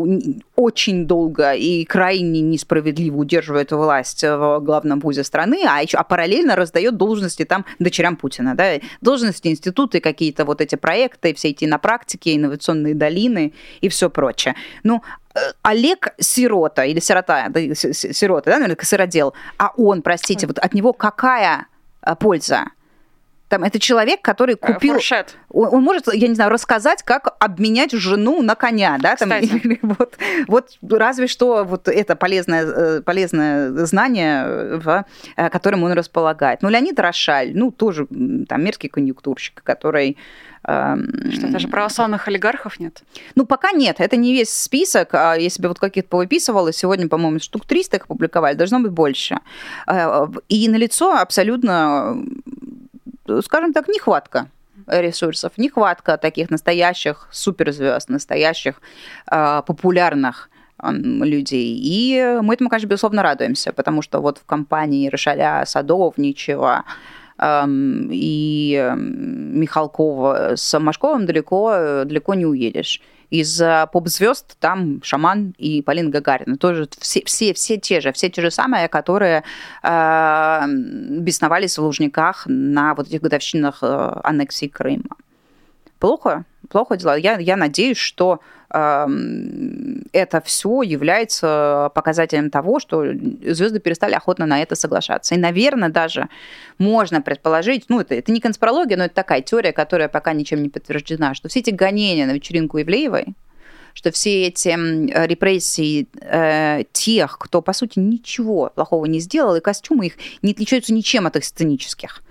Speaker 2: очень долго и крайне несправедливо удерживает власть в главном вузе страны, а еще а параллельно раздает должности там дочерям Путина, да, должности, институты, какие-то вот эти проекты, все эти на практике, инновационные долины и все прочее. Ну, э, Олег сирота или сирота, да, сирота, да, наверное, сыродел, а он, простите, вот от него какая э, польза? Там это человек, который
Speaker 1: Э,
Speaker 2: купил...
Speaker 1: Фуршет.
Speaker 2: Он, он может, я не знаю, рассказать, как обменять жену на коня, да? Там, или вот, вот разве что вот это полезное, э, полезное знание, э, в, которым он располагает. Ну, Леонид Рошаль, ну, тоже там мерзкий конъюнктурщик, который... эм,
Speaker 1: Что, даже православных олигархов нет?
Speaker 2: ну, пока нет, это не весь список. А я себе вот каких-то повыписывала, сегодня, по-моему, штук 300 их опубликовали, должно быть больше. И налицо абсолютно, скажем так, нехватка ресурсов, нехватка таких настоящих суперзвезд, настоящих э, популярных людей. И мы этому, конечно, безусловно радуемся, потому что вот в компании Рошаля, Садовничева, и Михалкова с Машковым далеко, далеко не уедешь. Из э, поп-звезд там Шаман и Полина Гагарина. Тоже все, все, все те же, все те же самые, которые э, бесновались в Лужниках на вот этих годовщинах э, аннексии Крыма. Плохо, плохо дела. Я, я надеюсь, что это все является показателем того, что звезды перестали охотно на это соглашаться. И, наверное, даже можно предположить, ну, это, это не конспирология, но это такая теория, которая пока ничем не подтверждена, что все эти гонения на вечеринку Ивлеевой, что все эти репрессии э, тех, кто, по сути, ничего плохого не сделал, и костюмы их не отличаются ничем от их сценических.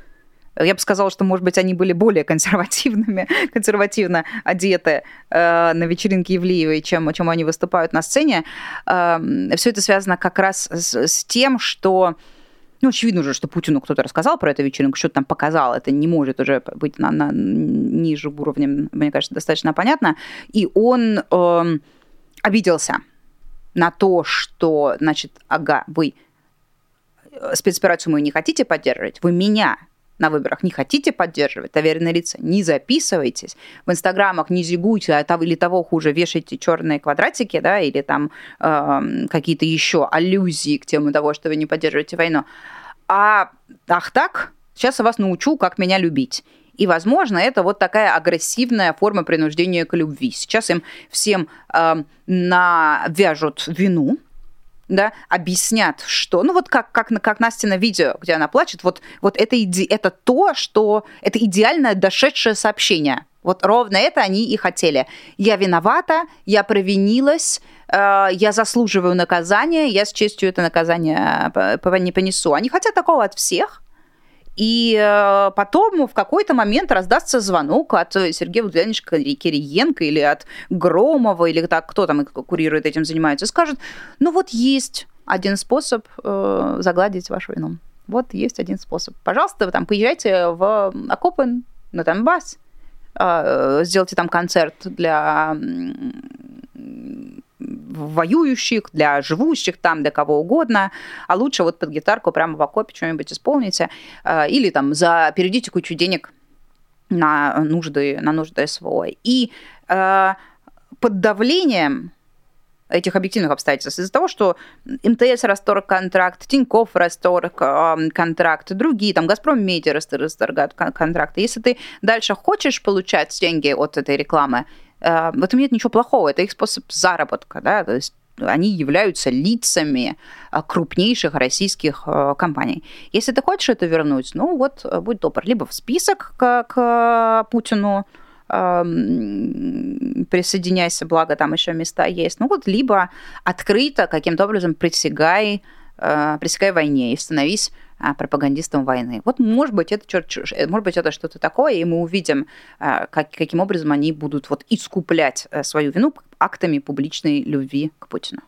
Speaker 2: Я бы сказала, что, может быть, они были более консервативными, консервативно одеты э, на вечеринке Ивлеевой, чем, чем они выступают на сцене. Э, все это связано как раз с, с тем, что ну, очевидно уже, что Путину кто-то рассказал про эту вечеринку, что-то там показал. Это не может уже быть на, на ниже уровнем, мне кажется, достаточно понятно. И он э, обиделся на то, что, значит, ага, вы спецоперацию мою не хотите поддерживать, вы меня на выборах не хотите поддерживать, доверенные лица, не записывайтесь. В инстаграмах не зигуйте, а того, или того хуже, вешайте черные квадратики, да, или там э, какие-то еще аллюзии к тему того, что вы не поддерживаете войну. А ах так, сейчас я вас научу, как меня любить. И, возможно, это вот такая агрессивная форма принуждения к любви. Сейчас им всем э, навяжут вину, да, объяснят, что, ну вот как, как, как Настя на видео, где она плачет, вот, вот это, иде, это то, что, это идеальное дошедшее сообщение. Вот ровно это они и хотели. Я виновата, я провинилась, э, я заслуживаю наказания, я с честью это наказание не понесу. Они хотят такого от всех, и э, потом в какой-то момент раздастся звонок от Сергея Владимировича Кириенко или от Громова, или так, кто там курирует этим занимается, скажет, ну вот есть один способ э, загладить вашу вину. Вот есть один способ. Пожалуйста, вы там поезжайте в окопы на Донбасс, э, сделайте там концерт для воюющих, для живущих там, для кого угодно, а лучше вот под гитарку прямо в окопе что-нибудь исполните, или там за переведите кучу денег на нужды, на нужды СВО. И э, под давлением этих объективных обстоятельств из-за того, что МТС расторг контракт, Тиньков расторг э, контракт, другие, там, Газпром Медиа расторгают контракты. Если ты дальше хочешь получать деньги от этой рекламы, в этом нет ничего плохого, это их способ заработка, да, то есть они являются лицами крупнейших российских компаний. Если ты хочешь это вернуть, ну вот, будь добр, либо в список к, к Путину, присоединяйся, благо там еще места есть, ну вот, либо открыто каким-то образом присягай, присягай войне и становись пропагандистом войны. Вот, может быть, это, черт, может быть, это что-то такое, и мы увидим, как, каким образом они будут вот искуплять свою вину актами публичной любви к Путину.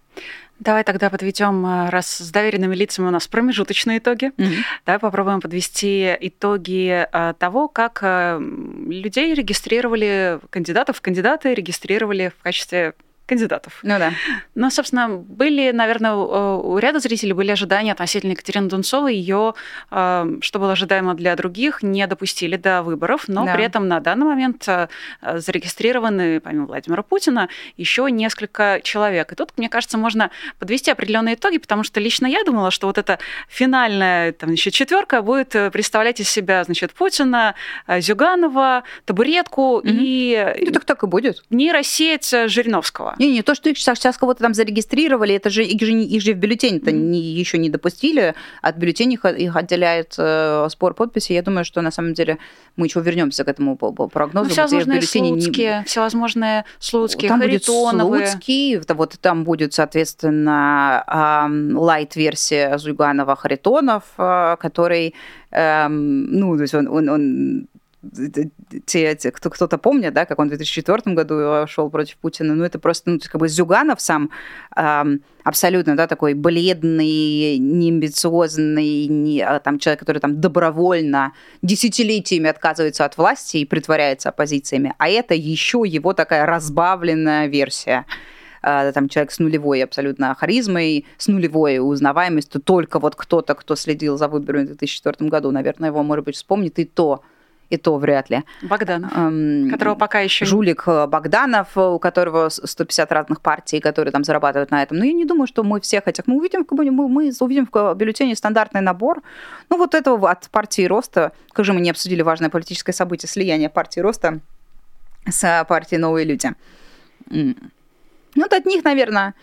Speaker 1: Давай тогда подведем, раз с доверенными лицами у нас промежуточные итоги, mm-hmm. давай попробуем подвести итоги того, как людей регистрировали, кандидатов, кандидаты регистрировали в качестве кандидатов.
Speaker 2: Ну да.
Speaker 1: Но, собственно, были, наверное, у ряда зрителей были ожидания относительно Екатерины Дунцовой. Ее, что было ожидаемо для других, не допустили до выборов, но да. при этом на данный момент зарегистрированы, помимо Владимира Путина, еще несколько человек. И тут, мне кажется, можно подвести определенные итоги, потому что лично я думала, что вот эта финальная там, значит, четверка будет представлять из себя, значит, Путина, Зюганова, табуретку
Speaker 2: mm-hmm.
Speaker 1: и...
Speaker 2: Ну, так так и будет.
Speaker 1: Нейросеть Жириновского.
Speaker 2: Не, не то, что их сейчас, кого-то там зарегистрировали, это же их же, их же в бюллетень-то mm. не, еще не допустили, от бюллетеней их, их отделяет э, спор подписи. Я думаю, что на самом деле мы еще вернемся к этому прогнозу.
Speaker 1: Ну, всевозможные слуцкие, не... всевозможные слуцкие,
Speaker 2: там. Будет слуцкий, вот там будет, соответственно, лайт-версия Зюганова Харитонов, э, который, эм, ну, то есть он, он, он те, те кто, кто-то помнит, да, как он в 2004 году шел против Путина, ну, это просто, ну, как бы Зюганов сам эм, абсолютно, да, такой бледный, неамбициозный, не, а, там, человек, который там добровольно десятилетиями отказывается от власти и притворяется оппозициями, а это еще его такая разбавленная версия. А, там человек с нулевой абсолютно харизмой, с нулевой узнаваемостью, только вот кто-то, кто следил за выборами в 2004 году, наверное, его, может быть, вспомнит, и то и то вряд ли.
Speaker 1: Богданов, эм, которого пока еще...
Speaker 2: Жулик э, Богданов, у которого 150 разных партий, которые там зарабатывают на этом. Но я не думаю, что мы всех этих... Мы увидим, мы, мы увидим в бюллетене стандартный набор. Ну, вот этого от партии Роста. Как же мы не обсудили важное политическое событие слияния партии Роста с партией Новые люди. Ну, вот от них, наверное,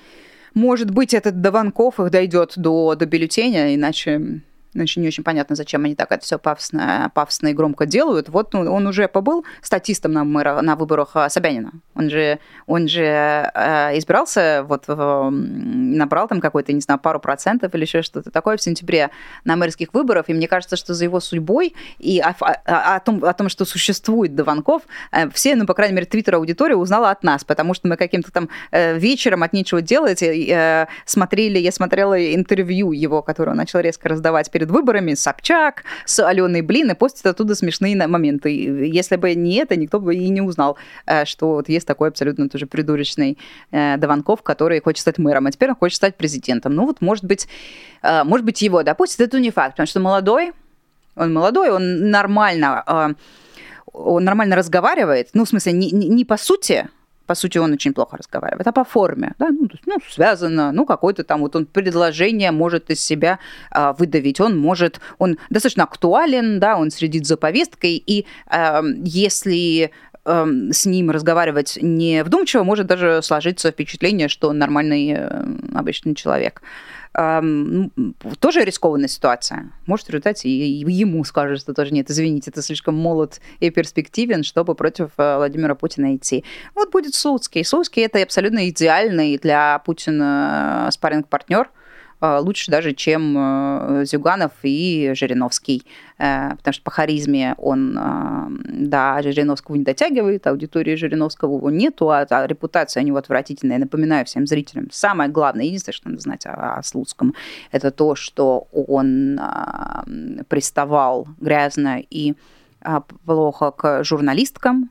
Speaker 2: может быть, этот до Ванков их дойдет до, до бюллетеня, иначе Значит, не очень понятно, зачем они так это все пафосно, пафосно и громко делают. Вот ну, он уже побыл статистом на, мэра, на выборах а, Собянина. Он же, он же э, избирался, вот набрал там какой-то, не знаю, пару процентов или еще что-то такое в сентябре на мэрских выборах. И мне кажется, что за его судьбой и о, о, о, том, о том, что существует Дованков, э, все, ну, по крайней мере, твиттер-аудитория узнала от нас, потому что мы каким-то там э, вечером от нечего делать э, смотрели, я смотрела интервью его, которое он начал резко раздавать перед выборами Собчак с Аленой Блин и постит оттуда смешные моменты. Если бы не это, никто бы и не узнал, э, что вот есть такой абсолютно тоже придурочный э, Дованков, который хочет стать мэром, а теперь он хочет стать президентом. Ну вот, может быть, э, может быть его допустит, это не факт, потому что молодой, он молодой, он нормально, он нормально разговаривает, ну, в смысле, не, не, не по сути, по сути, он очень плохо разговаривает, а по форме, да, ну, ну связано, ну, какое-то там вот он предложение может из себя э, выдавить, он может, он достаточно актуален, да, он следит за повесткой, и э, если эм, с ним разговаривать не вдумчиво, может даже сложиться впечатление, что он нормальный э, обычный человек тоже рискованная ситуация. Может, в результате ему скажут, что тоже нет, извините, это слишком молод и перспективен, чтобы против э, Владимира Путина идти. Вот будет Слуцкий. Слуцкий – это абсолютно идеальный для Путина э, спарринг-партнер – Э, лучше даже, чем э, Зюганов и Жириновский, э, потому что по харизме он, да, Жириновского не дотягивает, аудитории Жириновского его нету, а, а репутация у него отвратительная. Я напоминаю всем зрителям, самое главное, единственное, что надо знать о, о Слуцком, это то, что он приставал грязно и плохо к журналисткам,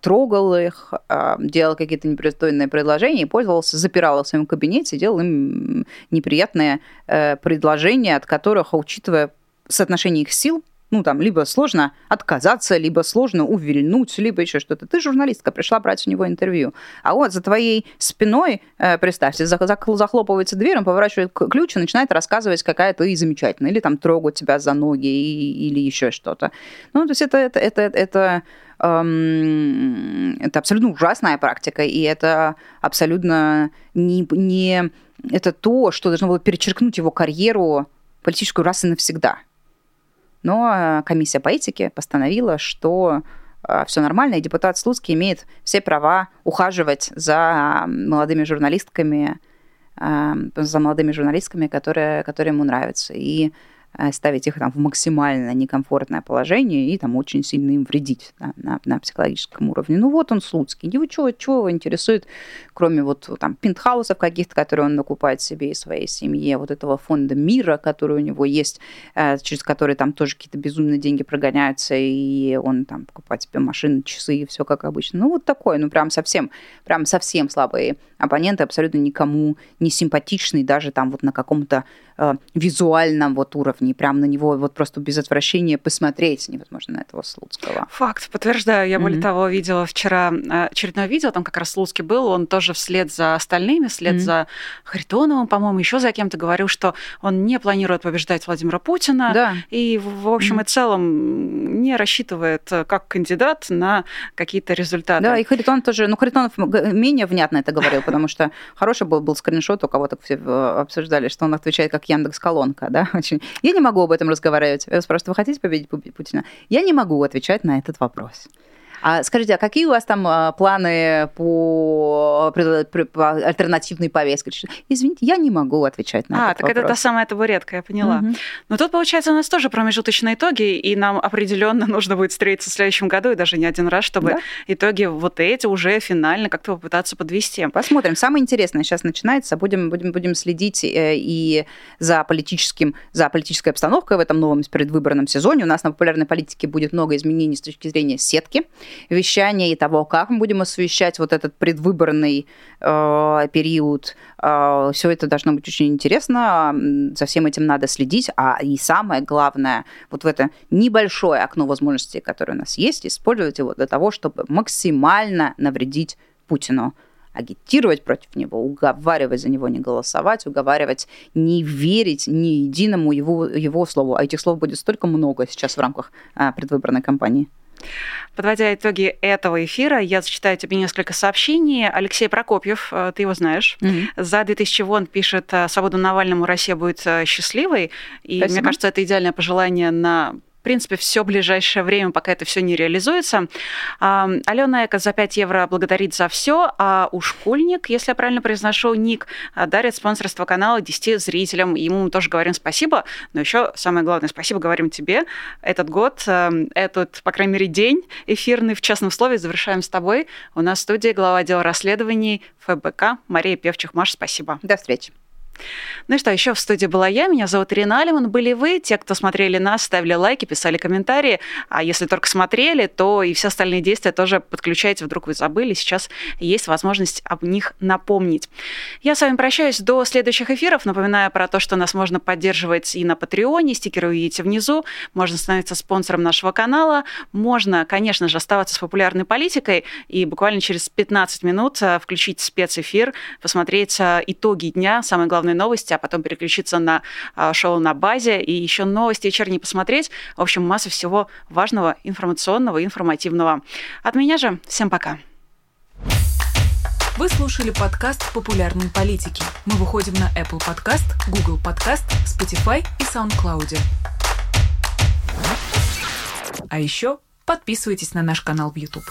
Speaker 2: трогал их, э, делал какие-то непристойные предложения и пользовался, запирал в своем кабинете, делал им неприятные э, предложения, от которых, учитывая соотношение их сил, ну, там, либо сложно отказаться, либо сложно увильнуть, либо еще что-то. Ты журналистка, пришла брать у него интервью. А вот за твоей спиной, э, представьте, захлопывается дверь, он поворачивает ключ и начинает рассказывать, какая ты замечательная, или там трогать тебя за ноги, и, или еще что-то. Ну, то есть это, это, это, это эм, это абсолютно ужасная практика, и это абсолютно не, не это то, что должно было перечеркнуть его карьеру политическую раз и навсегда. Но э, комиссия по этике постановила, что э, все нормально, и депутат Слуцкий имеет все права ухаживать за молодыми журналистками, э, за молодыми журналистками, которые, которые ему нравятся. И ставить их там в максимально некомфортное положение и там очень сильно им вредить да, на, на психологическом уровне. Ну вот он Слуцкий. Его чего, чего его интересует, кроме вот там пентхаусов каких-то, которые он накупает себе и своей семье, вот этого фонда мира, который у него есть, э, через который там тоже какие-то безумные деньги прогоняются, и он там покупает себе машины, часы и все как обычно. Ну вот такой, ну прям совсем, прям совсем слабые оппоненты, абсолютно никому не симпатичный, даже там вот на каком-то э, визуальном вот уровне, прям на него вот просто без отвращения посмотреть невозможно на этого Слуцкого.
Speaker 1: Факт, подтверждаю. Я, более mm-hmm. того, видела вчера э, очередное видео, там как раз Слуцкий был, он тоже вслед за остальными, вслед mm-hmm. за Харитоновым, по-моему, еще за кем-то говорил, что он не планирует побеждать Владимира Путина, да. и, в общем mm-hmm. и целом, не рассчитывает э, как кандидат на какие-то результаты.
Speaker 2: Да, и Харитон тоже, ну, Харитонов менее внятно это говорил, потому что хороший был, был скриншот, у кого-то все обсуждали, что он отвечает как Яндекс Колонка, да, очень. Я не могу об этом разговаривать. Я спрашиваю, вы хотите победить Путина? Я не могу отвечать на этот вопрос. А скажите, а какие у вас там а, планы по, по альтернативной повестке? Извините, я не могу отвечать на
Speaker 1: а,
Speaker 2: этот
Speaker 1: так
Speaker 2: вопрос.
Speaker 1: это та самая табуретка, я поняла. Угу. Но тут, получается, у нас тоже промежуточные итоги, и нам определенно нужно будет встретиться в следующем году, и даже не один раз, чтобы да? итоги вот эти уже финально как-то попытаться подвести.
Speaker 2: Посмотрим. Самое интересное сейчас начинается. Будем, будем, будем следить э, и за политическим, за политической обстановкой в этом новом предвыборном сезоне. У нас на популярной политике будет много изменений с точки зрения сетки вещания и того, как мы будем освещать вот этот предвыборный э, период. Э, все это должно быть очень интересно. За всем этим надо следить. А и самое главное, вот в это небольшое окно возможностей, которое у нас есть, использовать его для того, чтобы максимально навредить Путину агитировать против него, уговаривать за него не голосовать, уговаривать не верить ни единому его, его слову. А этих слов будет столько много сейчас в рамках а, предвыборной кампании.
Speaker 1: Подводя итоги этого эфира, я зачитаю тебе несколько сообщений. Алексей Прокопьев, э, ты его знаешь, mm-hmm. за 2000 вон пишет э, «Свободу Навальному Россия будет э, счастливой». И Спасибо. мне кажется, это идеальное пожелание на принципе, все ближайшее время, пока это все не реализуется. Алена Эко за 5 евро благодарит за все, а у Школьник, если я правильно произношу, ник, а, дарит спонсорство канала 10 зрителям. Ему мы тоже говорим спасибо, но еще самое главное, спасибо говорим тебе. Этот год, этот, по крайней мере, день эфирный в частном слове завершаем с тобой. У нас в студии глава отдела расследований ФБК Мария Певчих. Маш, спасибо.
Speaker 2: До встречи.
Speaker 1: Ну что, еще в студии была я, меня зовут Ирина Алиман, были вы, те, кто смотрели нас, ставили лайки, писали комментарии, а если только смотрели, то и все остальные действия тоже подключайте, вдруг вы забыли, сейчас есть возможность об них напомнить. Я с вами прощаюсь до следующих эфиров, напоминаю про то, что нас можно поддерживать и на Патреоне, стикеры увидите внизу, можно становиться спонсором нашего канала, можно, конечно же, оставаться с популярной политикой и буквально через 15 минут э, включить спецэфир, посмотреть э, итоги дня, самое главное главные новости, а потом переключиться на а, шоу на базе и еще новости вечерние посмотреть. В общем, масса всего важного, информационного, информативного. От меня же всем пока.
Speaker 3: Вы слушали подкаст «Популярные политики». Мы выходим на Apple Podcast, Google Podcast, Spotify и SoundCloud. А еще подписывайтесь на наш канал в YouTube.